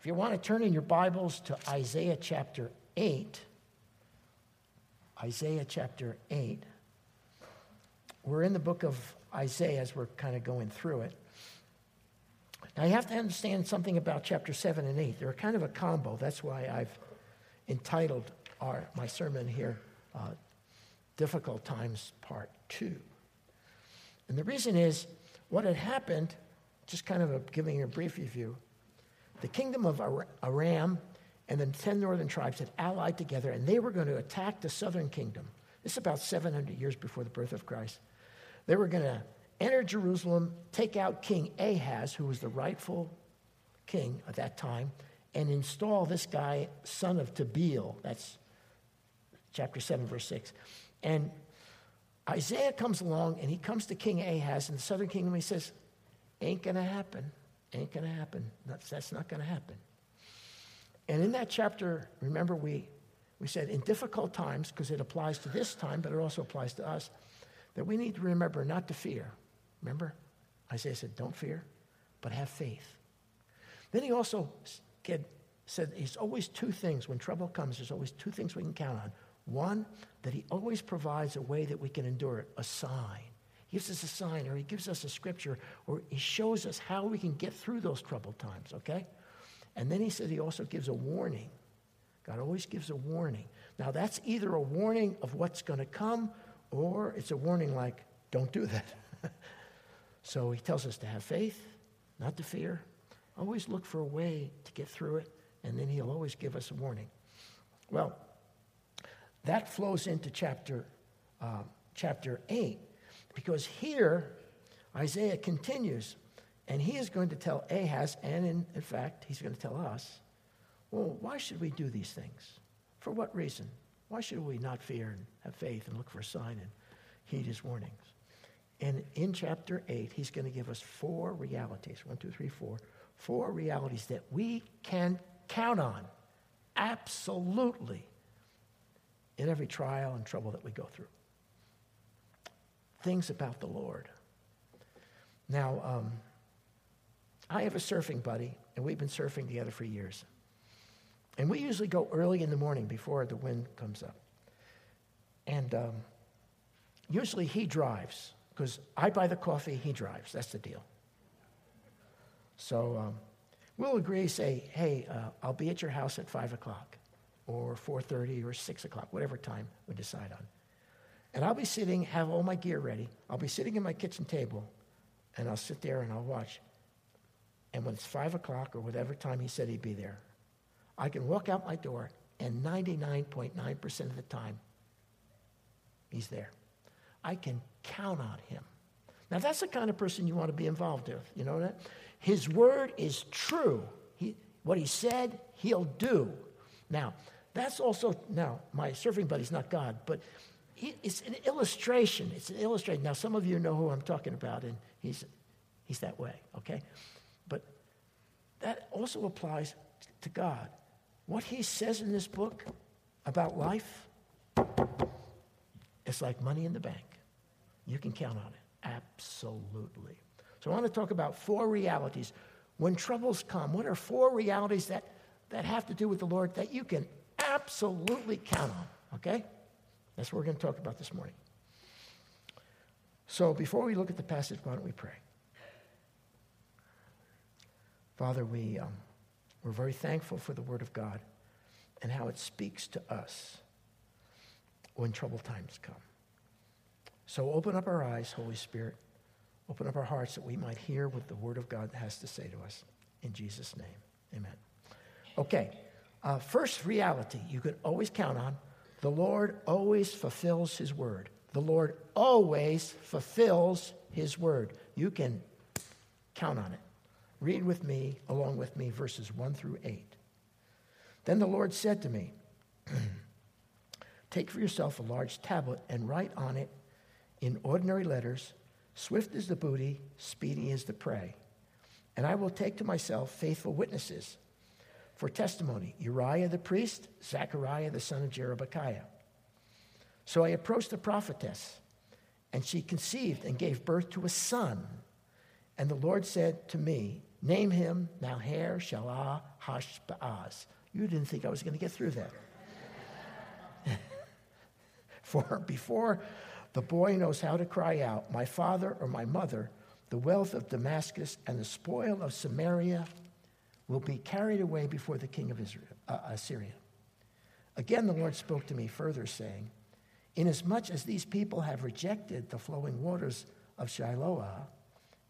If you want to turn in your Bibles to Isaiah chapter 8, Isaiah chapter 8, we're in the book of Isaiah as we're kind of going through it. Now, you have to understand something about chapter 7 and 8. They're kind of a combo. That's why I've entitled our, my sermon here, uh, Difficult Times Part 2. And the reason is what had happened, just kind of a, giving a brief review, the kingdom of Aram and the 10 northern tribes had allied together and they were going to attack the southern kingdom. This is about 700 years before the birth of Christ. They were going to enter Jerusalem, take out King Ahaz, who was the rightful king at that time, and install this guy, son of Tabeel. That's chapter 7, verse 6. And Isaiah comes along and he comes to King Ahaz in the southern kingdom. He says, Ain't going to happen. Ain't going to happen. That's, that's not going to happen. And in that chapter, remember, we, we said in difficult times, because it applies to this time, but it also applies to us, that we need to remember not to fear. Remember? Isaiah said, Don't fear, but have faith. Then he also said, There's always two things. When trouble comes, there's always two things we can count on. One, that he always provides a way that we can endure it, a sign. Gives us a sign, or he gives us a scripture, or he shows us how we can get through those troubled times, okay? And then he says he also gives a warning. God always gives a warning. Now, that's either a warning of what's going to come, or it's a warning like, don't do that. so he tells us to have faith, not to fear. Always look for a way to get through it, and then he'll always give us a warning. Well, that flows into chapter, uh, chapter 8, because here Isaiah continues, and he is going to tell Ahaz, and in, in fact, he's going to tell us, well, why should we do these things? For what reason? Why should we not fear and have faith and look for a sign and heed his warnings? And in chapter 8, he's going to give us four realities one, two, three, four. Four realities that we can count on absolutely in every trial and trouble that we go through. Things about the Lord. Now, um, I have a surfing buddy, and we've been surfing together for years. And we usually go early in the morning before the wind comes up. And um, usually he drives, because I buy the coffee, he drives. That's the deal. So um, we'll agree, say, hey, uh, I'll be at your house at 5 o'clock or 4.30 or 6 o'clock, whatever time we decide on. And I'll be sitting, have all my gear ready. I'll be sitting at my kitchen table, and I'll sit there and I'll watch. And when it's 5 o'clock or whatever time he said he'd be there, I can walk out my door, and 99.9% of the time, he's there. I can count on him. Now, that's the kind of person you want to be involved with. You know that? His word is true. He, what he said, he'll do. Now, that's also, now, my surfing buddy's not God, but it's an illustration. It's an illustration. Now, some of you know who I'm talking about, and he's, he's that way, okay? But that also applies to God. What he says in this book about life, it's like money in the bank. You can count on it. Absolutely. So I want to talk about four realities. When troubles come, what are four realities that, that have to do with the Lord that you can absolutely count on, okay? That's what we're going to talk about this morning. So before we look at the passage, why don't we pray? Father, we, um, we're very thankful for the Word of God and how it speaks to us when troubled times come. So open up our eyes, Holy Spirit. Open up our hearts that we might hear what the Word of God has to say to us. In Jesus' name, amen. Okay. Uh, first reality you can always count on the Lord always fulfills his word. The Lord always fulfills his word. You can count on it. Read with me, along with me, verses 1 through 8. Then the Lord said to me, Take for yourself a large tablet and write on it in ordinary letters Swift is the booty, speedy is the prey. And I will take to myself faithful witnesses for testimony Uriah the priest, Zechariah the son of Jeberechiah. So I approached the prophetess, and she conceived and gave birth to a son. And the Lord said to me, Name him Maher Shalal Hashbaaz. You didn't think I was going to get through that. For before the boy knows how to cry out, My father or my mother, the wealth of Damascus and the spoil of Samaria will be carried away before the king of Israel, uh, Assyria. Again, the Lord spoke to me further, saying, Inasmuch as these people have rejected the flowing waters of Shiloah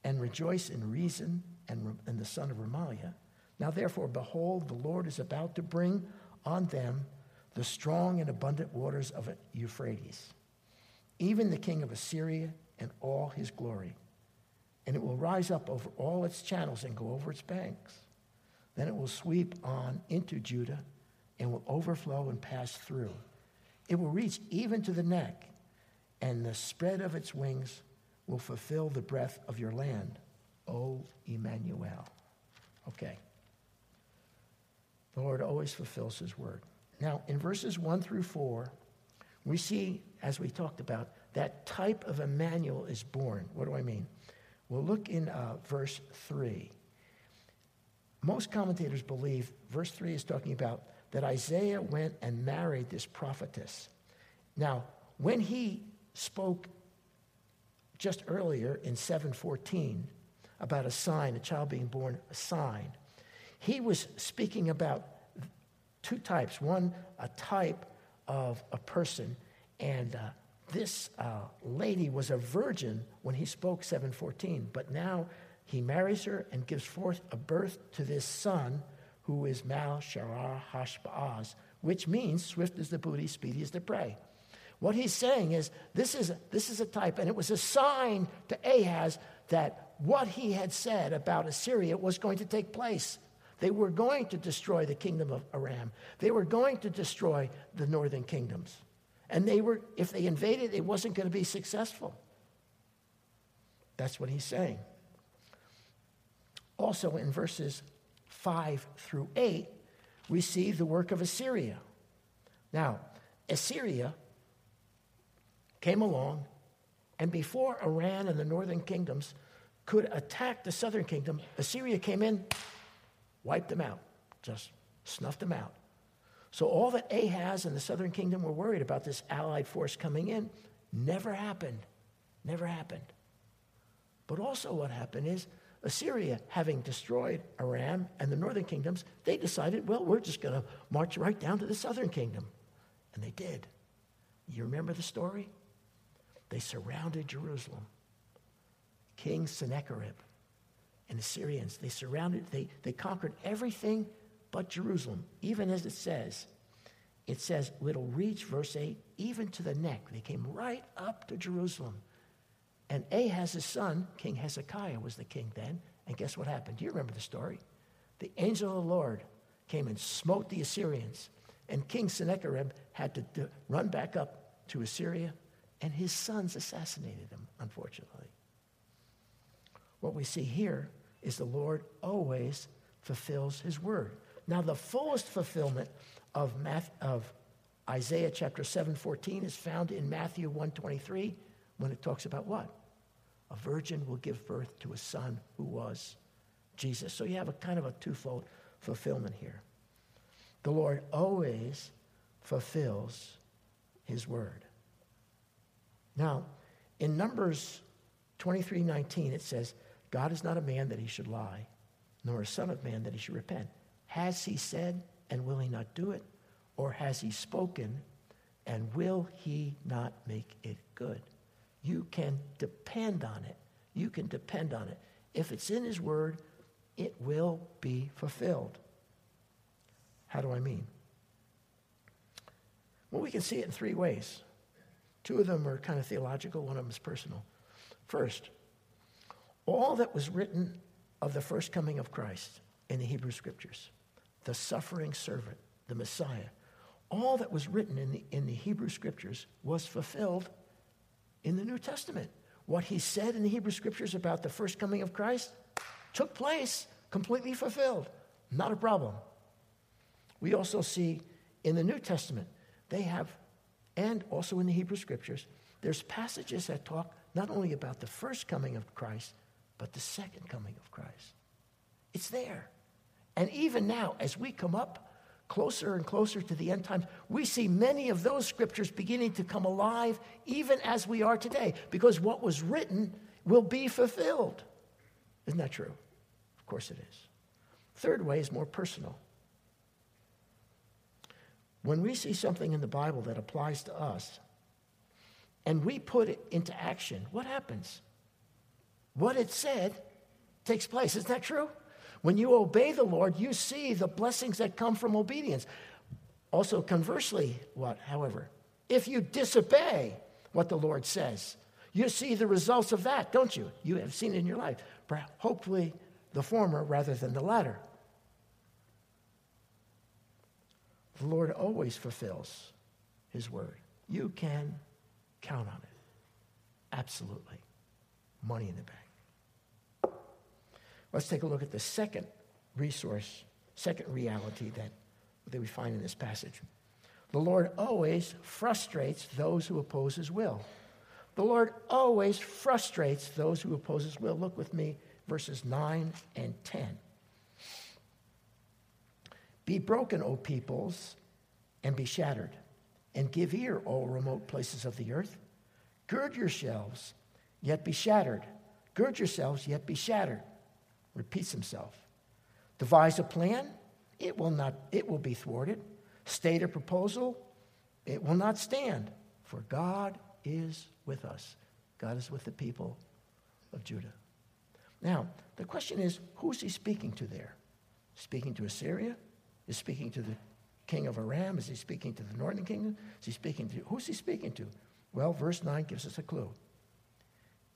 and rejoice in Rezin and, and the son of Remaliah, now therefore, behold, the Lord is about to bring on them the strong and abundant waters of Euphrates, even the king of Assyria and all his glory. And it will rise up over all its channels and go over its banks. Then it will sweep on into Judah and will overflow and pass through. It will reach even to the neck, and the spread of its wings will fulfill the breath of your land, O Emmanuel. Okay. The Lord always fulfills his word. Now, in verses 1 through 4, we see, as we talked about, that type of Emmanuel is born. What do I mean? Well, look in uh, verse 3. Most commentators believe verse 3 is talking about that Isaiah went and married this prophetess. Now, when he spoke just earlier in 714 about a sign, a child being born, a sign, he was speaking about two types. One, a type of a person, and uh, this uh, lady was a virgin when he spoke 714, but now he marries her and gives forth a birth to this son who is Mal Sharar Hashbaz, which means swift as the booty, speedy as the prey. What he's saying is this is, this is a type, and it was a sign to Ahaz that what he had said about Assyria was going to take place. They were going to destroy the kingdom of Aram. They were going to destroy the northern kingdoms. And they were, if they invaded, it wasn't going to be successful. That's what he's saying. Also, in verses 5 through 8, we see the work of Assyria. Now, Assyria came along, and before Aram and the northern kingdoms could attack the southern kingdom, Assyria came in, wiped them out, just snuffed them out. So, all that Ahaz and the southern kingdom were worried about this allied force coming in never happened. Never happened. But also, what happened is Assyria, having destroyed Aram and the northern kingdoms, they decided, well, we're just going to march right down to the southern kingdom. And they did. You remember the story? They surrounded Jerusalem. King Sennacherib and the Syrians, they surrounded, they, they conquered everything but Jerusalem, even as it says. It says, little reach, verse 8, even to the neck. They came right up to Jerusalem. And Ahaz's son, King Hezekiah, was the king then. And guess what happened? Do you remember the story? The angel of the Lord came and smote the Assyrians. And King Sennacherib had to run back up to Assyria, and his sons assassinated him, unfortunately. What we see here is the Lord always fulfills his word. Now, the fullest fulfillment of, Math, of Isaiah chapter 7:14 is found in Matthew 123 when it talks about what? A virgin will give birth to a son who was Jesus. So you have a kind of a twofold fulfillment here. The Lord always fulfills his word. Now, in Numbers 23 19, it says, God is not a man that he should lie, nor a son of man that he should repent. Has he said, and will he not do it? Or has he spoken, and will he not make it good? You can depend on it. You can depend on it. If it's in His Word, it will be fulfilled. How do I mean? Well, we can see it in three ways. Two of them are kind of theological, one of them is personal. First, all that was written of the first coming of Christ in the Hebrew Scriptures, the suffering servant, the Messiah, all that was written in the, in the Hebrew Scriptures was fulfilled in the New Testament. What he said in the Hebrew Scriptures about the first coming of Christ took place, completely fulfilled. Not a problem. We also see in the New Testament, they have, and also in the Hebrew Scriptures, there's passages that talk not only about the first coming of Christ, but the second coming of Christ. It's there. And even now, as we come up closer and closer to the end times, we see many of those scriptures beginning to come alive, even as we are today, because what was written will be fulfilled. Isn't that true? Of course it is. Third way is more personal. When we see something in the Bible that applies to us and we put it into action, what happens? What it said takes place. Isn't that true? When you obey the Lord, you see the blessings that come from obedience. Also, conversely, what, however, if you disobey what the Lord says, you see the results of that, don't you? You have seen it in your life. Hopefully, the former rather than the latter. The Lord always fulfills his word. You can count on it. Absolutely. Money in the bank. Let's take a look at the second resource, second reality that, that we find in this passage. The Lord always frustrates those who oppose his will. The Lord always frustrates those who oppose his will. Look with me, verses 9 and 10. Be broken, O peoples, and be shattered, and give ear, all remote places of the earth. Gird yourselves, yet be shattered. Gird yourselves, yet be shattered repeats himself. Devise a plan, it will not it will be thwarted. State a proposal, it will not stand. For God is with us. God is with the people of Judah. Now, the question is, who's he speaking to there? Speaking to Assyria? Is speaking to the king of Aram? Is he speaking to the northern kingdom? Is he speaking to who's he speaking to? Well, verse 9 gives us a clue.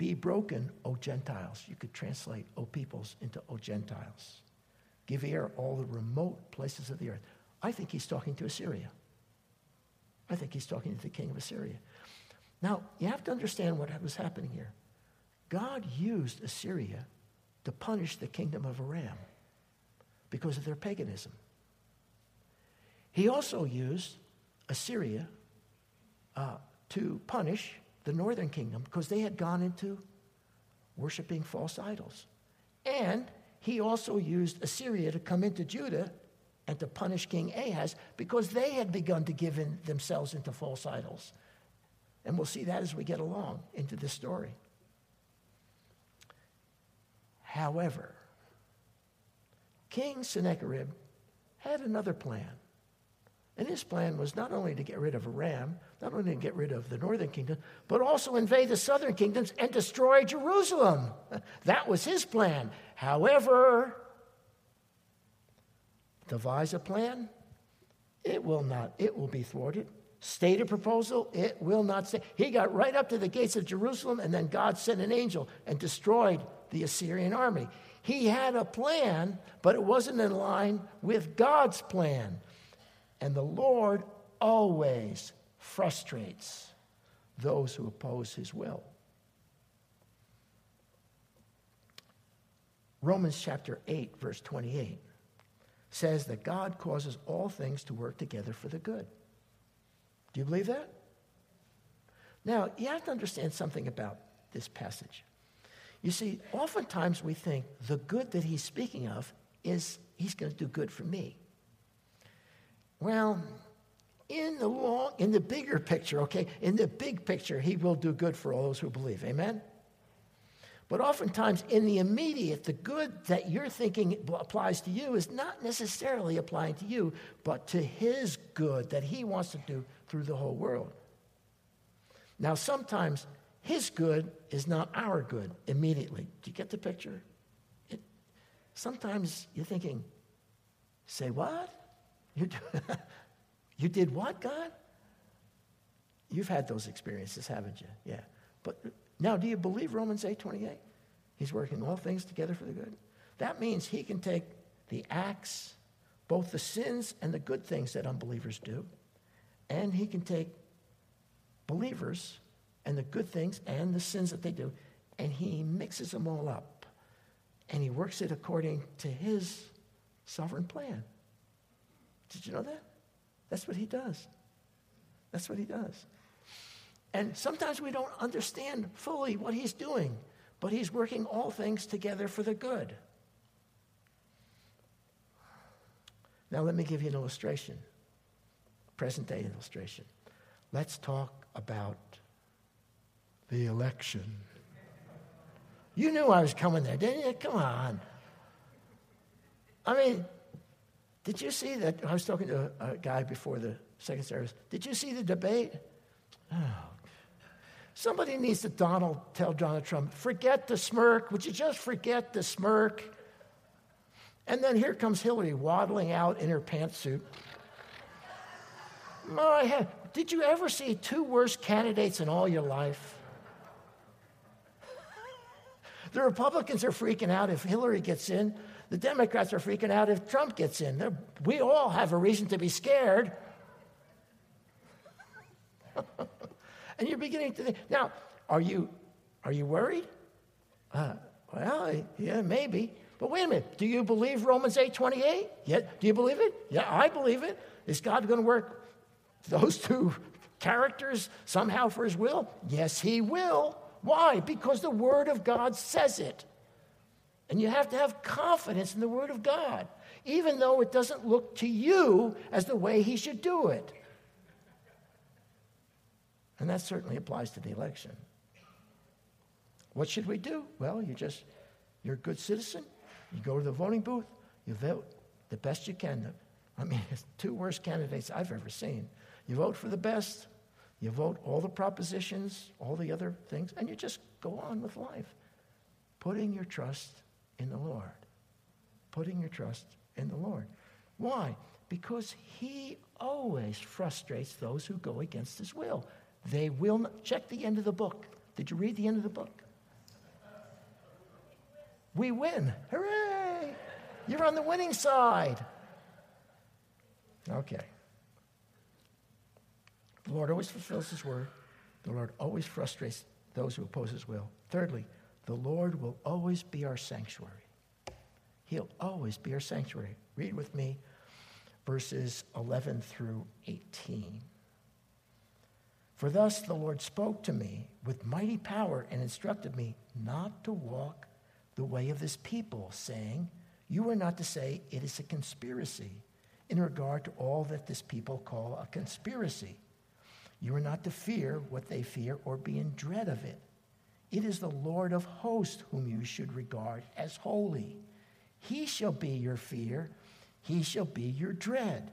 Be broken, O Gentiles. You could translate O peoples into O Gentiles. Give ear all the remote places of the earth. I think he's talking to Assyria. I think he's talking to the king of Assyria. Now, you have to understand what was happening here. God used Assyria to punish the kingdom of Aram because of their paganism. He also used Assyria uh, to punish the northern kingdom because they had gone into worshiping false idols. And he also used Assyria to come into Judah and to punish King Ahaz because they had begun to give in themselves into false idols. And we'll see that as we get along into this story. However, King Sennacherib had another plan. And his plan was not only to get rid of Aram, not only to get rid of the northern kingdom, but also invade the southern kingdoms and destroy Jerusalem. That was his plan. However, devise a plan, it will not, it will be thwarted. State a proposal, it will not stay. He got right up to the gates of Jerusalem, and then God sent an angel and destroyed the Assyrian army. He had a plan, but it wasn't in line with God's plan. And the Lord always frustrates those who oppose his will. Romans chapter 8, verse 28 says that God causes all things to work together for the good. Do you believe that? Now, you have to understand something about this passage. You see, oftentimes we think the good that he's speaking of is he's going to do good for me. Well, in the long, in the bigger picture, okay, in the big picture, he will do good for all those who believe. Amen? But oftentimes, in the immediate, the good that you're thinking applies to you is not necessarily applying to you, but to his good that he wants to do through the whole world. Now, sometimes his good is not our good immediately. Do you get the picture? It, sometimes you're thinking, say what? You, you did what, God? You've had those experiences, haven't you? Yeah. But now, do you believe Romans 8 28? He's working all things together for the good. That means he can take the acts, both the sins and the good things that unbelievers do, and he can take believers and the good things and the sins that they do, and he mixes them all up. And he works it according to his sovereign plan. Did you know that? That's what he does. That's what he does. And sometimes we don't understand fully what he's doing, but he's working all things together for the good. Now, let me give you an illustration, present day illustration. Let's talk about the election. You knew I was coming there, didn't you? Come on. I mean, did you see that? I was talking to a, guy before the second service. Did you see the debate? Oh, Somebody needs to Donald tell Donald Trump, forget the smirk. Would you just forget the smirk? And then here comes Hillary waddling out in her pantsuit. My. Did you ever see two worse candidates in all your life? The Republicans are freaking out if Hillary gets in. The Democrats are freaking out if Trump gets in. They're, we all have a reason to be scared. and you're beginning to think, now, are you, are you worried? Uh, well, yeah, maybe. But wait a minute. Do you believe Romans 8 28? Yeah. Do you believe it? Yeah, I believe it. Is God going to work those two characters somehow for his will? Yes, he will. Why? Because the Word of God says it. And you have to have confidence in the Word of God, even though it doesn't look to you as the way He should do it. And that certainly applies to the election. What should we do? Well, you just, you're a good citizen. You go to the voting booth, you vote the best you can. I mean, it's two worst candidates I've ever seen. You vote for the best, you vote all the propositions, all the other things, and you just go on with life, putting your trust in the Lord. Putting your trust in the Lord. Why? Because He always frustrates those who go against His will. They will not. Check the end of the book. Did you read the end of the book? We win. Hooray! You're on the winning side. Okay. The Lord always fulfills his word. The Lord always frustrates those who oppose his will. Thirdly, the Lord will always be our sanctuary. He'll always be our sanctuary. Read with me verses 11 through 18. For thus the Lord spoke to me with mighty power and instructed me not to walk the way of this people, saying, You are not to say it is a conspiracy in regard to all that this people call a conspiracy. You are not to fear what they fear or be in dread of it. It is the Lord of hosts whom you should regard as holy. He shall be your fear, he shall be your dread.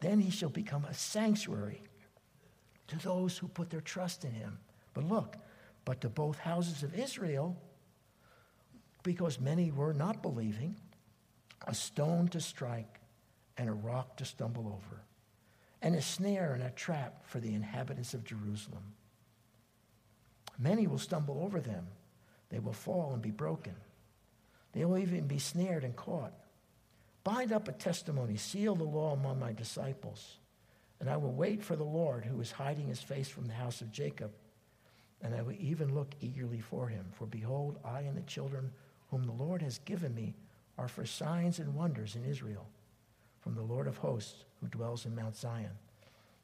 Then he shall become a sanctuary to those who put their trust in him. But look, but to both houses of Israel, because many were not believing, a stone to strike and a rock to stumble over, and a snare and a trap for the inhabitants of Jerusalem. Many will stumble over them, they will fall and be broken. They will even be snared and caught. Bind up a testimony, seal the law among my disciples. And I will wait for the Lord who is hiding his face from the house of Jacob. And I will even look eagerly for him. For behold, I and the children whom the Lord has given me are for signs and wonders in Israel from the Lord of hosts who dwells in Mount Zion.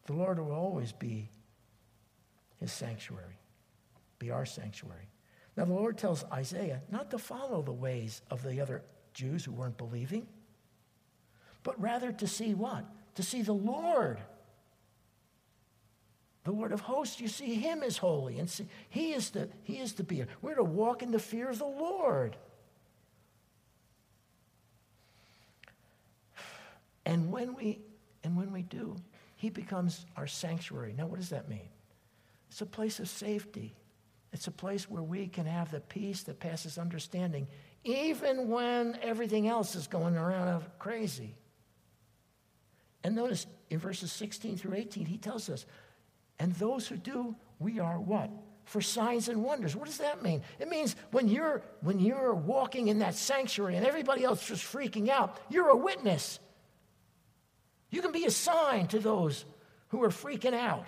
The Lord will always be his sanctuary, be our sanctuary. Now, the Lord tells Isaiah not to follow the ways of the other Jews who weren't believing, but rather to see what? To see the Lord the Lord of hosts, you see him as holy, and see, he is the he is to be. We're to walk in the fear of the Lord. And when we and when we do, he becomes our sanctuary. Now, what does that mean? It's a place of safety. It's a place where we can have the peace that passes understanding, even when everything else is going around crazy. And notice in verses 16 through 18, he tells us and those who do, we are what? For signs and wonders. What does that mean? It means when you're when you're walking in that sanctuary and everybody else is freaking out, you're a witness. You can be a sign to those who are freaking out.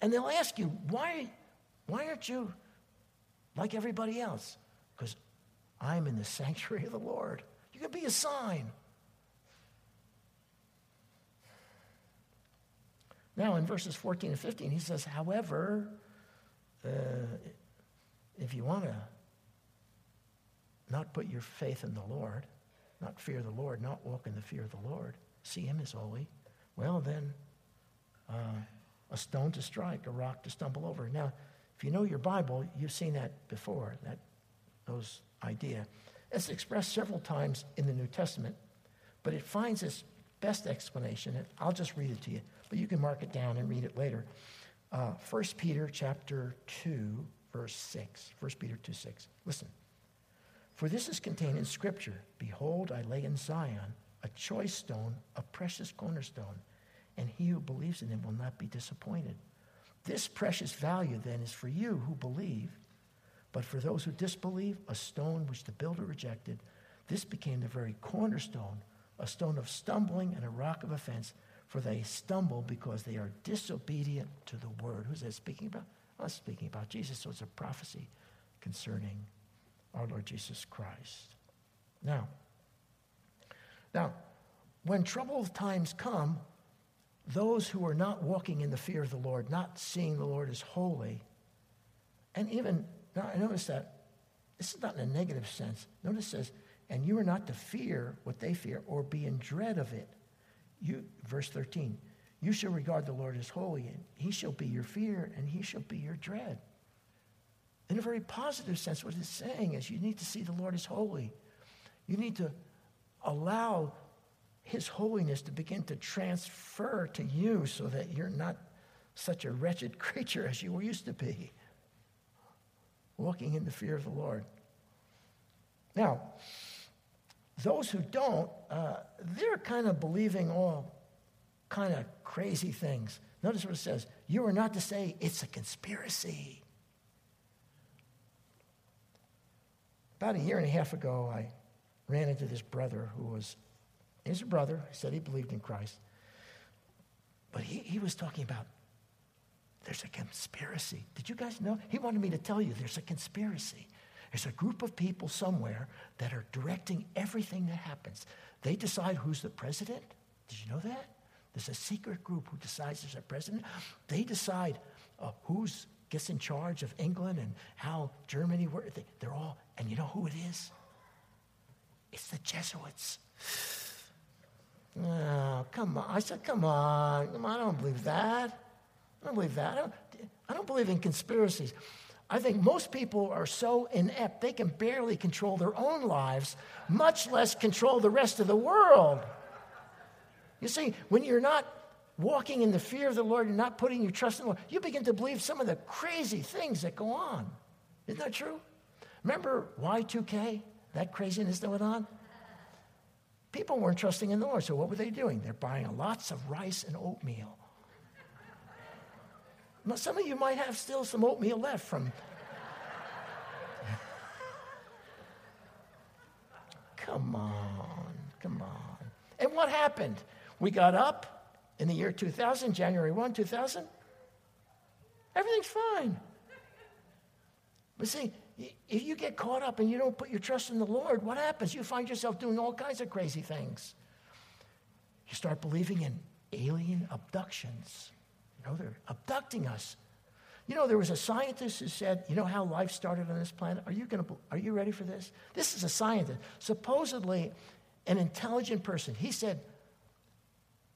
And they'll ask you, why, why aren't you like everybody else? Because I'm in the sanctuary of the Lord. You can be a sign. Now, in verses 14 and 15, he says, however, uh, if you want to not put your faith in the Lord, not fear the Lord, not walk in the fear of the Lord, see him as holy, well, then uh, a stone to strike, a rock to stumble over. Now, if you know your Bible, you've seen that before, that those idea. It's expressed several times in the New Testament, but it finds its best explanation. And I'll just read it to you, but you can mark it down and read it later. Uh, 1 Peter chapter 2, verse 6. 1 Peter 2, 6. Listen. For this is contained in Scripture Behold, I lay in Zion a choice stone, a precious cornerstone, and he who believes in him will not be disappointed. This precious value, then, is for you who believe, but for those who disbelieve, a stone which the builder rejected, this became the very cornerstone, a stone of stumbling and a rock of offense, for they stumble because they are disobedient to the word. Who's that speaking about? Well, speaking about Jesus, so it's a prophecy concerning our Lord Jesus Christ. Now, now, when troubled times come, those who are not walking in the fear of the Lord, not seeing the Lord as holy, and even, now I notice that this is not in a negative sense. Notice says, and you are not to fear what they fear or be in dread of it. You, verse 13, you shall regard the Lord as holy, and he shall be your fear, and he shall be your dread. In a very positive sense, what it's saying is you need to see the Lord as holy. You need to allow His holiness to begin to transfer to you so that you're not such a wretched creature as you used to be, walking in the fear of the Lord. Now, those who don't, uh, they're kind of believing all kind of crazy things. Notice what it says you are not to say it's a conspiracy. About a year and a half ago, I ran into this brother who was, he's a brother, he said he believed in Christ. But he, he was talking about there's a conspiracy. Did you guys know? He wanted me to tell you there's a conspiracy. There's a group of people somewhere that are directing everything that happens. They decide who's the president. Did you know that? There's a secret group who decides there's a president. They decide uh, who's gets in charge of England and how Germany works. They're all, and you know who it is? It's the Jesuits. Oh, come on. I said, come on. Come on. I don't believe that. I don't believe that. I don't, I don't believe in conspiracies. I think most people are so inept, they can barely control their own lives, much less control the rest of the world. You see, when you're not walking in the fear of the Lord and not putting your trust in the Lord, you begin to believe some of the crazy things that go on. Isn't that true? Remember Y2K? that craziness that went on? People weren't trusting in the Lord, so what were they doing? They're buying lots of rice and oatmeal. Now, some of you might have still some oatmeal left from. come on, come on. And what happened? We got up in the year 2000, January 1, 2000. Everything's fine. But see, if you get caught up and you don't put your trust in the Lord, what happens? You find yourself doing all kinds of crazy things. You start believing in alien abductions. You know, they're abducting us. You know, there was a scientist who said, you know how life started on this planet? Are you, gonna, are you ready for this? This is a scientist, supposedly an intelligent person. He said,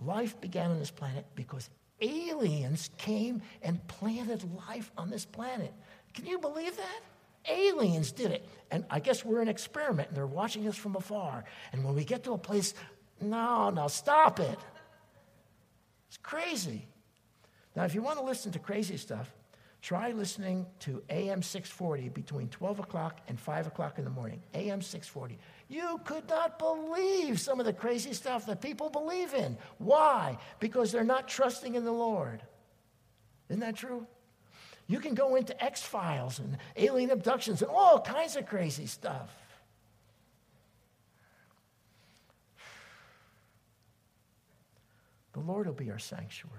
life began on this planet because aliens came and planted life on this planet. Can you believe that? Aliens did it. And I guess we're an experiment and they're watching us from afar. And when we get to a place, no, no, stop it. It's crazy. Now, if you want to listen to crazy stuff, try listening to AM 640 between 12 o'clock and 5 o'clock in the morning. AM 640. You could not believe some of the crazy stuff that people believe in. Why? Because they're not trusting in the Lord. Isn't that true? You can go into X Files and alien abductions and all kinds of crazy stuff. The Lord will be our sanctuary.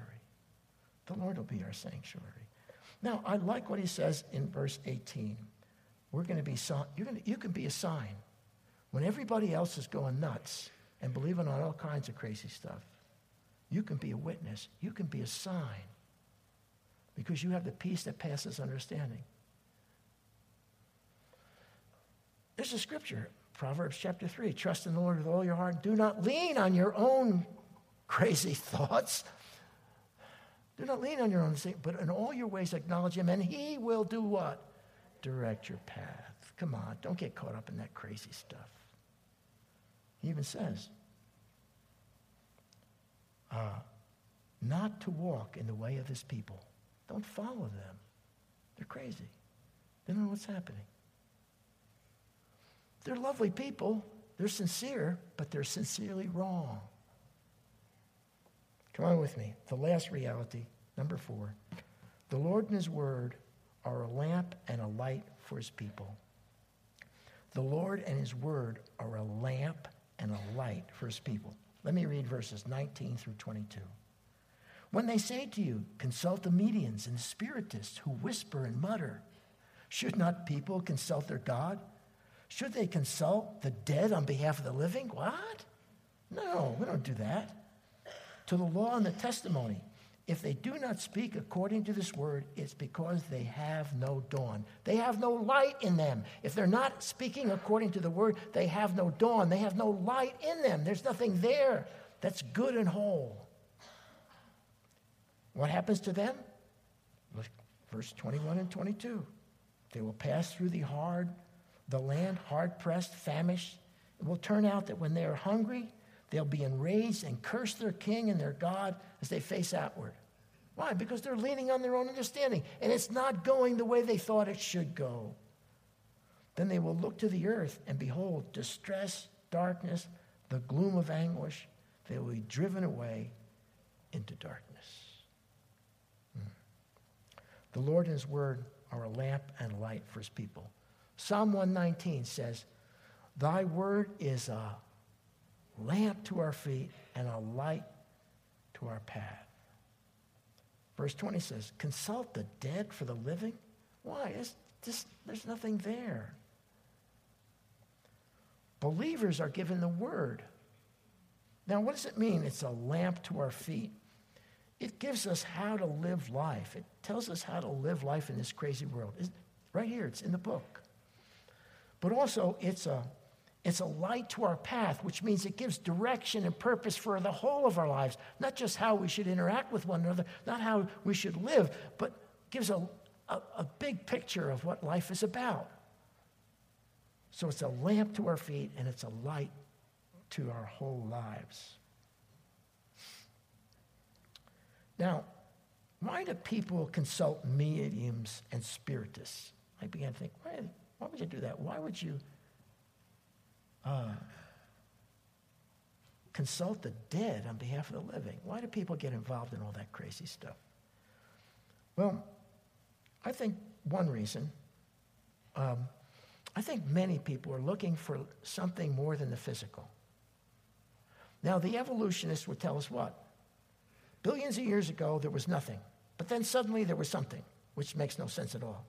The Lord will be our sanctuary. Now, I like what he says in verse 18. We're going to be, you're going to, you can be a sign. When everybody else is going nuts and believing on all kinds of crazy stuff, you can be a witness. You can be a sign because you have the peace that passes understanding. There's a scripture, Proverbs chapter 3 trust in the Lord with all your heart. Do not lean on your own crazy thoughts. Do not lean on your own, but in all your ways acknowledge Him, and He will do what? Direct your path. Come on, don't get caught up in that crazy stuff. He even says, uh, not to walk in the way of His people. Don't follow them. They're crazy. They don't know what's happening. They're lovely people. They're sincere, but they're sincerely wrong. Come on with me. The last reality, number four. The Lord and His Word are a lamp and a light for His people. The Lord and His Word are a lamp and a light for His people. Let me read verses 19 through 22. When they say to you, consult the mediums and spiritists who whisper and mutter, should not people consult their God? Should they consult the dead on behalf of the living? What? No, we don't do that. To the law and the testimony. If they do not speak according to this word, it's because they have no dawn. They have no light in them. If they're not speaking according to the word, they have no dawn. They have no light in them. There's nothing there that's good and whole. What happens to them? Look, verse 21 and 22. They will pass through the hard the land hard pressed, famished. It will turn out that when they are hungry, they'll be enraged and curse their king and their God as they face outward. Why? Because they're leaning on their own understanding, and it's not going the way they thought it should go. Then they will look to the earth and behold distress, darkness, the gloom of anguish. They will be driven away into darkness. The Lord and His word are a lamp and light for His people. Psalm 119 says, Thy word is a lamp to our feet and a light to our path. Verse 20 says, Consult the dead for the living. Why? It's just, there's nothing there. Believers are given the word. Now, what does it mean? It's a lamp to our feet. It gives us how to live life. It tells us how to live life in this crazy world. It's right here, it's in the book but also it's a, it's a light to our path, which means it gives direction and purpose for the whole of our lives, not just how we should interact with one another, not how we should live, but gives a, a, a big picture of what life is about. So it's a lamp to our feet and it's a light to our whole lives. Now, why do people consult mediums and spiritists? I began to think, why, why would you do that? Why would you uh, consult the dead on behalf of the living? Why do people get involved in all that crazy stuff? Well, I think one reason, um, I think many people are looking for something more than the physical. Now, the evolutionists would tell us what? Billions of years ago, there was nothing. But then suddenly there was something, which makes no sense at all.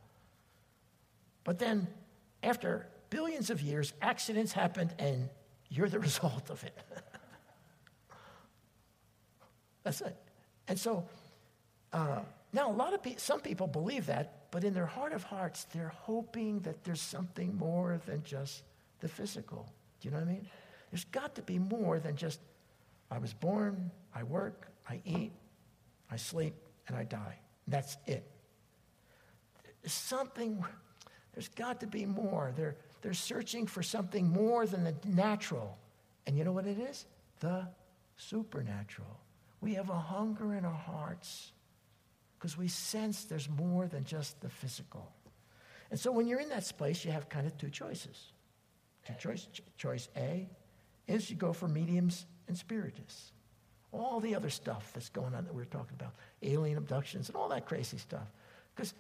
But then, after billions of years, accidents happened and you're the result of it. That's it. And so, uh, now a lot of people, some people believe that, but in their heart of hearts, they're hoping that there's something more than just the physical. Do you know what I mean? There's got to be more than just I was born, I work, I eat, I sleep, and I die. That's it. something there's got to be more. They're, they're searching for something more than the natural. And you know what it is? The supernatural. We have a hunger in our hearts because we sense there's more than just the physical. And so when you're in that space, you have kind of two choices. Two choice, choice A is you go for mediums and spiritists. All the other stuff that's going on that we are talking about, alien abductions and all that crazy stuff. Because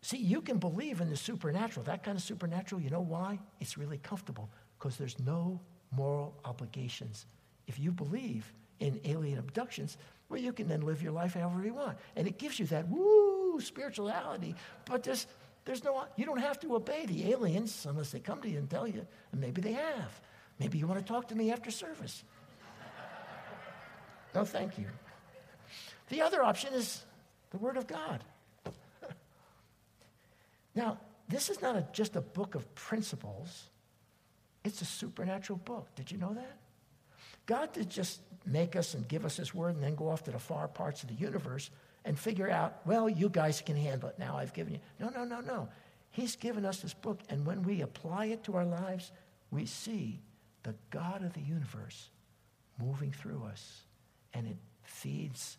See, you can believe in the supernatural, that kind of supernatural. You know why? It's really comfortable because there's no moral obligations. If you believe in alien abductions, well, you can then live your life however you want. And it gives you that woo spirituality. But there's, there's no, you don't have to obey the aliens unless they come to you and tell you. And maybe they have. Maybe you want to talk to me after service. No, thank you. The other option is the Word of God. Now, this is not a, just a book of principles, It's a supernatural book. Did you know that? God did just make us and give us His word and then go off to the far parts of the universe and figure out, well, you guys can handle it now. I've given you. No, no, no, no. He's given us this book, and when we apply it to our lives, we see the God of the universe moving through us, and it feeds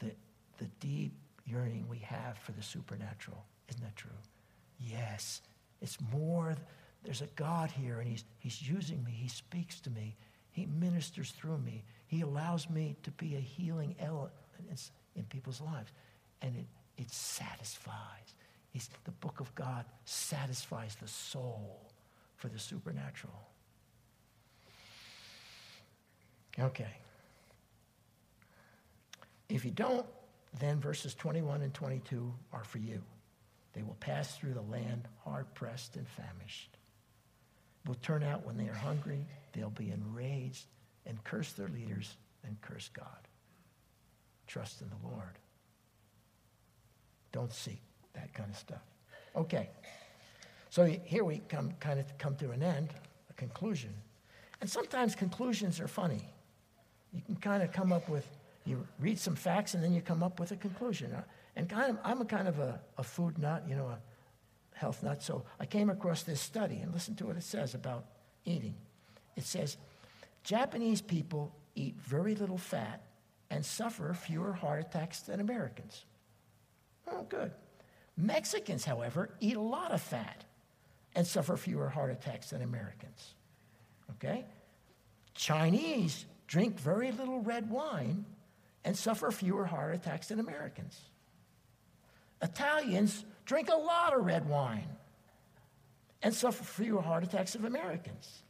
the, the deep yearning we have for the supernatural. Isn't that true? Yes. It's more, there's a God here, and he's, he's using me. He speaks to me. He ministers through me. He allows me to be a healing element in people's lives. And it, it satisfies. He's, the book of God satisfies the soul for the supernatural. Okay. If you don't, then verses 21 and 22 are for you. They will pass through the land hard pressed and famished. Will turn out when they are hungry, they'll be enraged and curse their leaders and curse God. Trust in the Lord. Don't seek that kind of stuff. Okay. So here we come kind of come to an end, a conclusion. And sometimes conclusions are funny. You can kind of come up with, you read some facts and then you come up with a conclusion. Uh, and kind of, I'm a kind of a, a food nut, you know, a health nut. So I came across this study and listen to what it says about eating. It says Japanese people eat very little fat and suffer fewer heart attacks than Americans. Oh, good. Mexicans, however, eat a lot of fat and suffer fewer heart attacks than Americans. Okay? Chinese drink very little red wine and suffer fewer heart attacks than Americans. Italians drink a lot of red wine and suffer fewer heart attacks than Americans.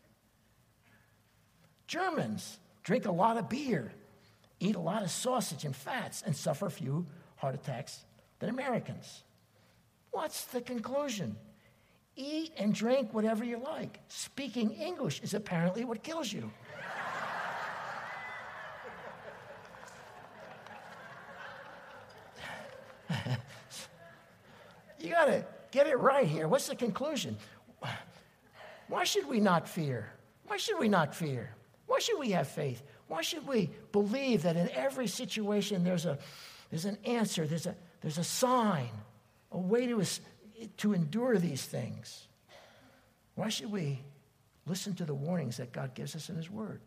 Germans drink a lot of beer, eat a lot of sausage and fats, and suffer few heart attacks than Americans. What's the conclusion? Eat and drink whatever you like. Speaking English is apparently what kills you. you got to get it right here. What's the conclusion? Why should we not fear? Why should we not fear? Why should we have faith? Why should we believe that in every situation there's, a, there's an answer, there's a, there's a sign, a way to, to endure these things? Why should we listen to the warnings that God gives us in His Word?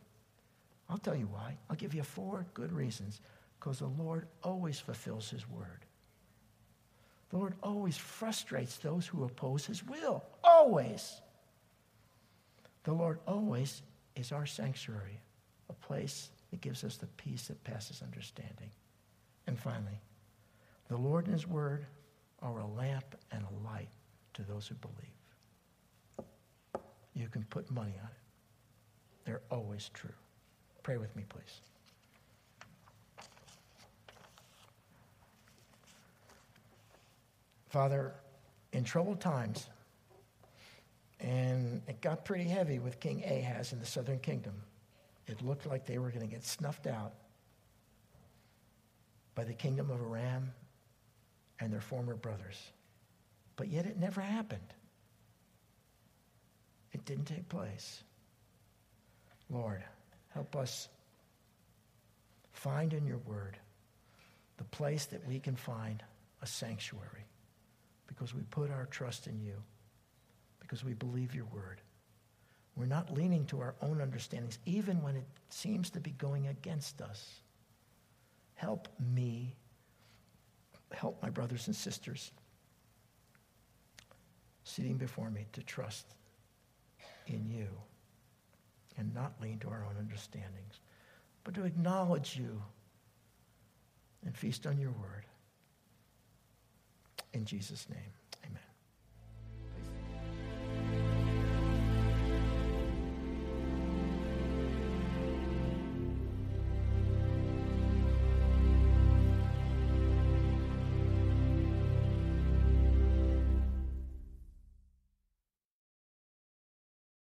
I'll tell you why. I'll give you four good reasons. Because the Lord always fulfills His Word. The Lord always frustrates those who oppose His will. Always. The Lord always is our sanctuary, a place that gives us the peace that passes understanding. And finally, the Lord and His Word are a lamp and a light to those who believe. You can put money on it. They're always true. Pray with me, please. Father, in troubled times, and it got pretty heavy with King Ahaz in the southern kingdom. It looked like they were going to get snuffed out by the kingdom of Aram and their former brothers. But yet it never happened. It didn't take place. Lord, help us find in your word the place that we can find a sanctuary because we put our trust in you, because we believe your word. We're not leaning to our own understandings, even when it seems to be going against us. Help me, help my brothers and sisters sitting before me to trust in you and not lean to our own understandings, but to acknowledge you and feast on your word. In Jesus' name.